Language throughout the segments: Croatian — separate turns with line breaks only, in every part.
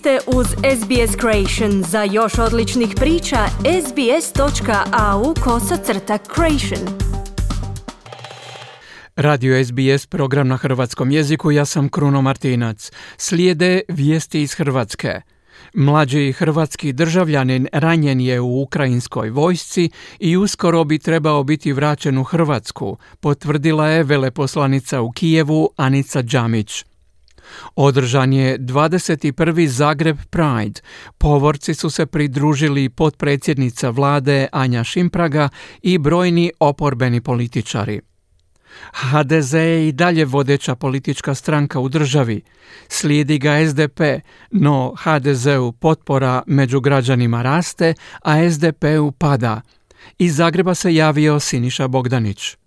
ste uz SBS Creation. Za još odličnih priča, sbs.au kosacrta creation.
Radio SBS, program na hrvatskom jeziku, ja sam Kruno Martinac. Slijede vijesti iz Hrvatske. Mlađi hrvatski državljanin ranjen je u ukrajinskoj vojsci i uskoro bi trebao biti vraćen u Hrvatsku, potvrdila je veleposlanica u Kijevu Anica Đamić. Održan je 21. Zagreb Pride. Povorci su se pridružili potpredsjednica vlade Anja Šimpraga i brojni oporbeni političari. HDZ je i dalje vodeća politička stranka u državi. Slijedi ga SDP, no HDZ-u potpora među građanima raste, a SDP-u pada. Iz Zagreba se javio Siniša Bogdanić.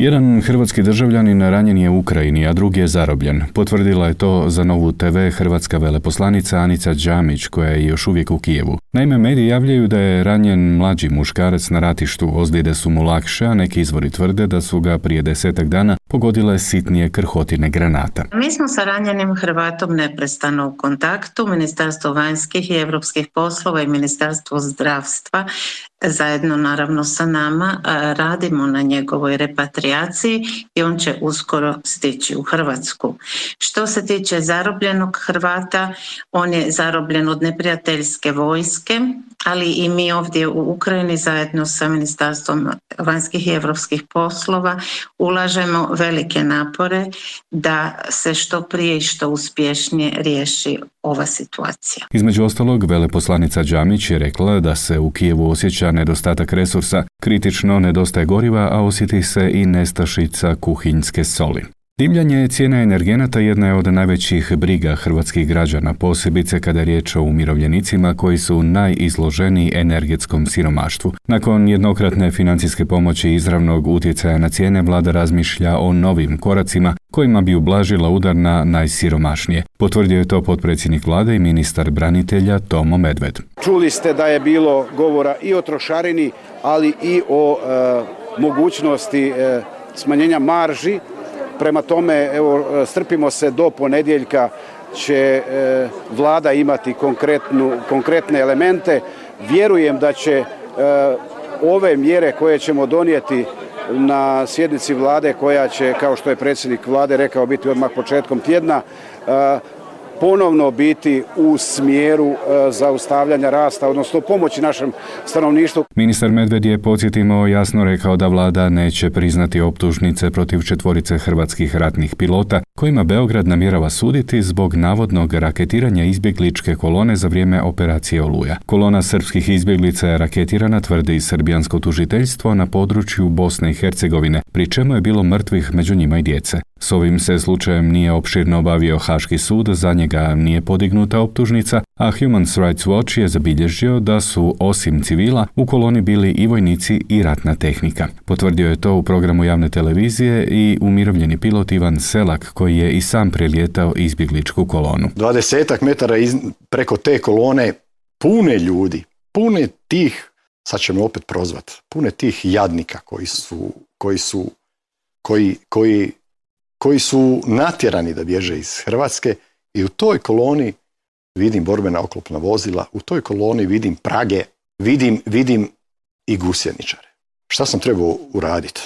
Jedan hrvatski državljanin ranjen je u Ukrajini, a drugi je zarobljen. Potvrdila je to za novu TV hrvatska veleposlanica Anica Đamić, koja je još uvijek u Kijevu. Naime, mediji javljaju da je ranjen mlađi muškarac na ratištu, ozljede su mu lakše, a neki izvori tvrde da su ga prije desetak dana pogodile sitnije krhotine granata.
Mi smo sa ranjenim Hrvatom neprestano u kontaktu. Ministarstvo vanjskih i europskih poslova i Ministarstvo zdravstva zajedno naravno sa nama radimo na njegovoj repatriaciji i on će uskoro stići u Hrvatsku. Što se tiče zarobljenog Hrvata, on je zarobljen od neprijateljske vojske, ali i mi ovdje u Ukrajini zajedno sa Ministarstvom vanjskih i europskih poslova ulažemo velike napore da se što prije i što uspješnije riješi ova situacija.
Između ostalog, veleposlanica Đamić je rekla da se u Kijevu osjeća nedostatak resursa, kritično nedostaje goriva, a osjeti se i nestašica kuhinjske soli. Dimljanje cijena energenata jedna je od najvećih briga hrvatskih građana, posebice kada je riječ o umirovljenicima koji su najizloženiji energetskom siromaštvu. Nakon jednokratne financijske pomoći izravnog utjecaja na cijene, vlada razmišlja o novim koracima kojima bi ublažila udar na najsiromašnije. Potvrdio je to potpredsjednik vlade i ministar branitelja Tomo Medved.
Čuli ste da je bilo govora i o trošarini, ali i o e, mogućnosti e, smanjenja marži Prema tome, evo, strpimo se do ponedjeljka će e, vlada imati konkretnu, konkretne elemente. Vjerujem da će e, ove mjere koje ćemo donijeti na sjednici vlade koja će, kao što je predsjednik vlade rekao, biti odmah početkom tjedna, e, ponovno biti u smjeru e, zaustavljanja rasta, odnosno pomoći našem stanovništvu.
Ministar Medved je podsjetimo jasno rekao da vlada neće priznati optužnice protiv četvorice hrvatskih ratnih pilota kojima Beograd namjerava suditi zbog navodnog raketiranja izbjegličke kolone za vrijeme operacije Oluja. Kolona srpskih izbjeglica je raketirana, tvrdi srbijansko tužiteljstvo na području Bosne i Hercegovine, pri čemu je bilo mrtvih među njima i djece. S ovim se slučajem nije opširno obavio Haški sud, za njega nije podignuta optužnica, a Human Rights Watch je zabilježio da su osim civila u koloni bili i vojnici i ratna tehnika. Potvrdio je to u programu javne televizije i umirovljeni pilot Ivan Selak koji je i sam prelijetao izbjegličku kolonu.
20 metara preko te kolone pune ljudi, pune tih, sad ćemo opet prozvat, pune tih jadnika koji su, koji su koji, koji koji su natjerani da bježe iz Hrvatske i u toj koloni vidim borbena oklopna vozila, u toj koloni vidim prage, vidim, vidim i gusjeničare. Šta sam trebao uraditi?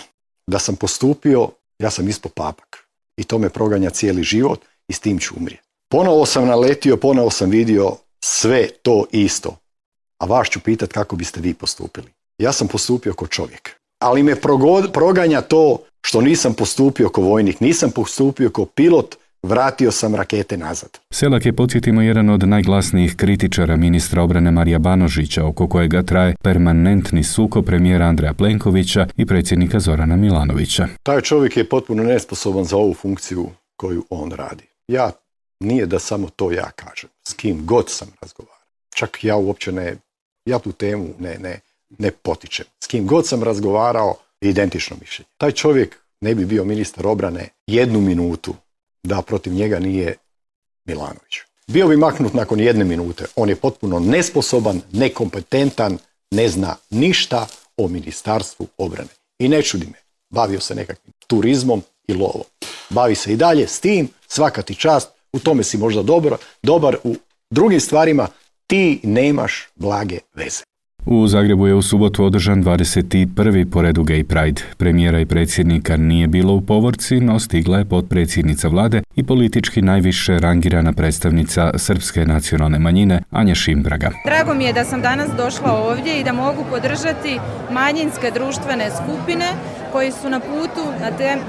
Da sam postupio, ja sam ispo papak. I to me proganja cijeli život i s tim ću umrijeti. Ponovo sam naletio, ponovo sam vidio sve to isto. A vas ću pitat kako biste vi postupili. Ja sam postupio kao čovjek. Ali me proganja to što nisam postupio kao vojnik, nisam postupio kao pilot, vratio sam rakete nazad.
Selak je, podsjetimo, jedan od najglasnijih kritičara ministra obrane Marija Banožića, oko kojega traje permanentni suko premijera Andreja Plenkovića i predsjednika Zorana Milanovića.
Taj čovjek je potpuno nesposoban za ovu funkciju koju on radi. Ja, nije da samo to ja kažem, s kim god sam razgovarao. Čak ja uopće ne, ja tu temu ne, ne, ne potičem. S kim god sam razgovarao, identično mišljenje. Taj čovjek ne bi bio ministar obrane jednu minutu da protiv njega nije Milanović. Bio bi maknut nakon jedne minute. On je potpuno nesposoban, nekompetentan, ne zna ništa o ministarstvu obrane. I ne čudi me, bavio se nekakvim turizmom i lovom. Bavi se i dalje s tim, svaka ti čast, u tome si možda dobro, dobar, u drugim stvarima ti nemaš blage veze.
U Zagrebu je u subotu održan 21. po redu Gay Pride. Premijera i predsjednika nije bilo u povorci, no stigla je potpredsjednica vlade i politički najviše rangirana predstavnica srpske nacionalne manjine Anja Šimbraga.
Drago mi je da sam danas došla ovdje i da mogu podržati manjinske društvene skupine koji su na putu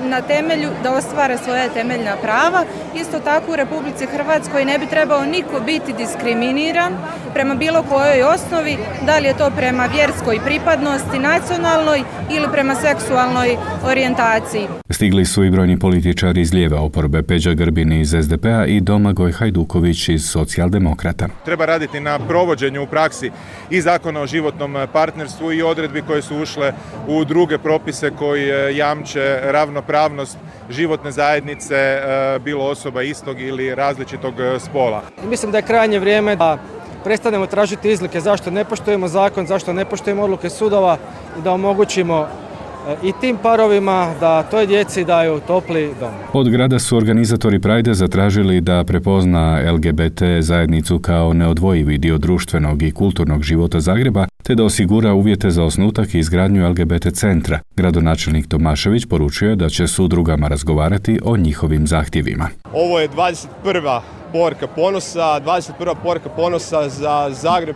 na, temelju da ostvare svoje temeljna prava. Isto tako u Republici Hrvatskoj ne bi trebao niko biti diskriminiran prema bilo kojoj osnovi, da li je to prema vjerskoj pripadnosti, nacionalnoj ili prema seksualnoj orijentaciji.
Stigli su i brojni političari iz lijeve oporbe, Peđa Grbini iz SDP-a i Domagoj Hajduković iz socijaldemokrata.
Treba raditi na provođenju u praksi i zakona o životnom partnerstvu i odredbi koje su ušle u druge propise koji e, jamče ravnopravnost životne zajednice e, bilo osoba istog ili različitog e, spola.
Mislim da je krajnje vrijeme da prestanemo tražiti izlike zašto ne poštujemo zakon, zašto ne poštujemo odluke sudova i da omogućimo i tim parovima da toj djeci daju topli dom.
Od grada su organizatori Prajde zatražili da prepozna LGBT zajednicu kao neodvojivi dio društvenog i kulturnog života Zagreba, te da osigura uvjete za osnutak i izgradnju LGBT centra. Gradonačelnik Tomašević poručio je da će s udrugama razgovarati o njihovim zahtjevima.
Ovo je 21. porka ponosa, 21. porka ponosa za Zagreb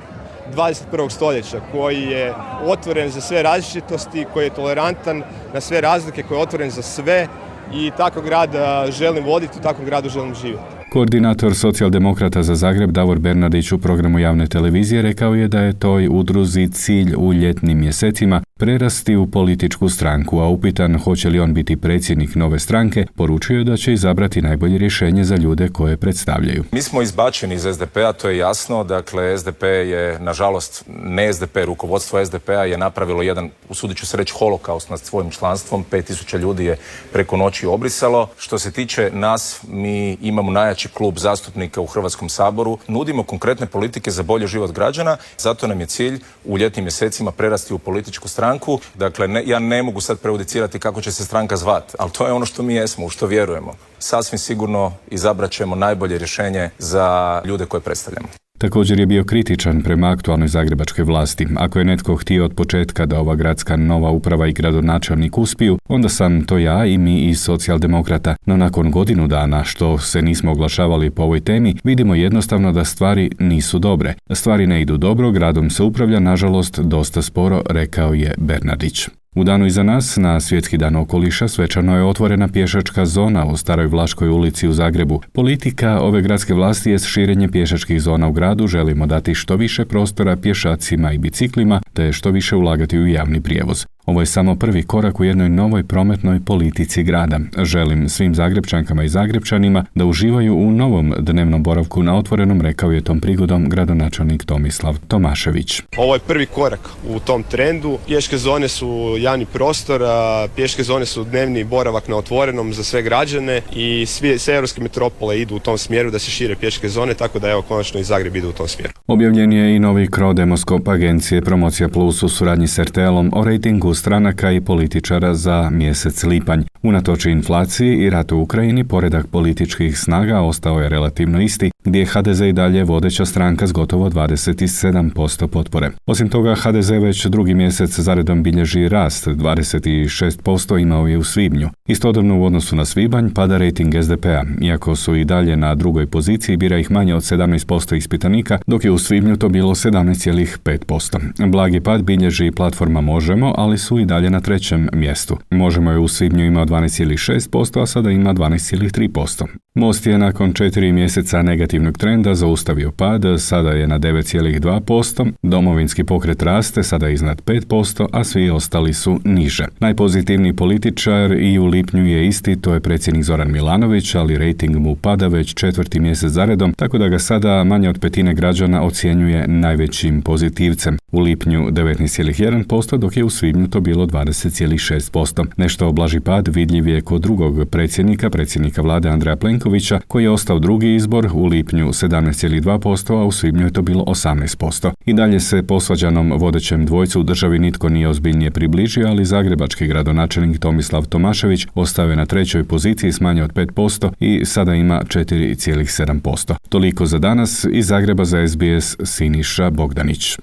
21. stoljeća koji je otvoren za sve različitosti, koji je tolerantan na sve razlike, koji je otvoren za sve i takav grad želim voditi, u takvom gradu želim živjeti.
Koordinator socijaldemokrata za Zagreb Davor Bernardić u programu javne televizije rekao je da je toj udruzi cilj u ljetnim mjesecima prerasti u političku stranku, a upitan hoće li on biti predsjednik nove stranke, poručio je da će izabrati najbolje rješenje za ljude koje predstavljaju.
Mi smo izbačeni iz SDP-a, to je jasno, dakle SDP je, nažalost, ne SDP, rukovodstvo SDP-a je napravilo jedan, usudit ću se reći, holokaust nad svojim članstvom, 5000 ljudi je preko noći obrisalo. Što se tiče nas, mi imamo najjači klub zastupnika u Hrvatskom saboru, nudimo konkretne politike za bolji život građana, zato nam je cilj u ljetnim mjesecima prerasti u političku stranku stranku. Dakle, ne, ja ne mogu sad prejudicirati kako će se stranka zvat, ali to je ono što mi jesmo, u što vjerujemo. Sasvim sigurno izabrat ćemo najbolje rješenje za ljude koje predstavljamo.
Također je bio kritičan prema aktualnoj zagrebačkoj vlasti. Ako je netko htio od početka da ova gradska nova uprava i gradonačelnik uspiju, onda sam to ja i mi iz socijaldemokrata. No nakon godinu dana što se nismo oglašavali po ovoj temi, vidimo jednostavno da stvari nisu dobre. Stvari ne idu dobro, gradom se upravlja nažalost dosta sporo, rekao je Bernardić. U danu iza nas, na Svjetski dan okoliša, svečano je otvorena pješačka zona u Staroj Vlaškoj ulici u Zagrebu. Politika ove gradske vlasti je širenje pješačkih zona u gradu. Želimo dati što više prostora pješacima i biciklima, te što više ulagati u javni prijevoz. Ovo je samo prvi korak u jednoj novoj prometnoj politici grada. Želim svim Zagrebčankama i Zagrebčanima da uživaju u novom dnevnom boravku na otvorenom, rekao je tom prigodom gradonačelnik Tomislav Tomašević.
Ovo je prvi korak u tom trendu. Pješke zone su javni prostor, a pješke zone su dnevni boravak na otvorenom za sve građane i svi, sve europske metropole idu u tom smjeru da se šire pješke zone, tako da evo konačno i Zagreb ide u tom smjeru.
Objavljen je i novi kro demoskop agencije Promocija Plus u suradnji s RTL-om o rejtingu stranaka i političara za mjesec lipanj. Unatoč inflaciji i ratu u Ukrajini, poredak političkih snaga ostao je relativno isti, gdje je HDZ i dalje vodeća stranka s gotovo 27% potpore. Osim toga, HDZ već drugi mjesec zaredom bilježi rast, 26% imao je u svibnju. Istodobno u odnosu na svibanj pada rating SDP-a, iako su i dalje na drugoj poziciji, bira ih manje od 17% ispitanika, dok je u svibnju to bilo 17,5%. Blagi pad bilježi platforma Možemo, ali su i dalje na trećem mjestu. Možemo je u svibnju imao 12,6%, a sada ima 12,3%. Most je nakon četiri mjeseca negativnog trenda zaustavio pad, sada je na 9,2%, domovinski pokret raste, sada iznad 5%, a svi ostali su niže. Najpozitivniji političar i u lipnju je isti, to je predsjednik Zoran Milanović, ali rejting mu pada već četvrti mjesec zaredom, tako da ga sada manje od petine građana ocjenjuje najvećim pozitivcem. U lipnju 19,1%, dok je u svibnju to bilo 20,6%. Nešto oblaži pad vidljiv je kod drugog predsjednika, predsjednika vlade Andreja Plenkovića, koji je ostao drugi izbor u lipnju 17,2%, a u svibnju je to bilo 18%. I dalje se posvađanom vodećem dvojcu u državi nitko nije ozbiljnije približio, ali zagrebački gradonačelnik Tomislav Tomašević ostao je na trećoj poziciji s manje od 5% i sada ima 4,7%. Toliko za danas iz Zagreba za SBS Siniša Bogdanić.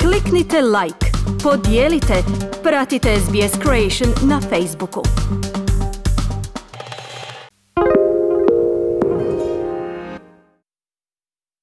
Kliknite like, podijelite, pratite SBS Creation na Facebooku.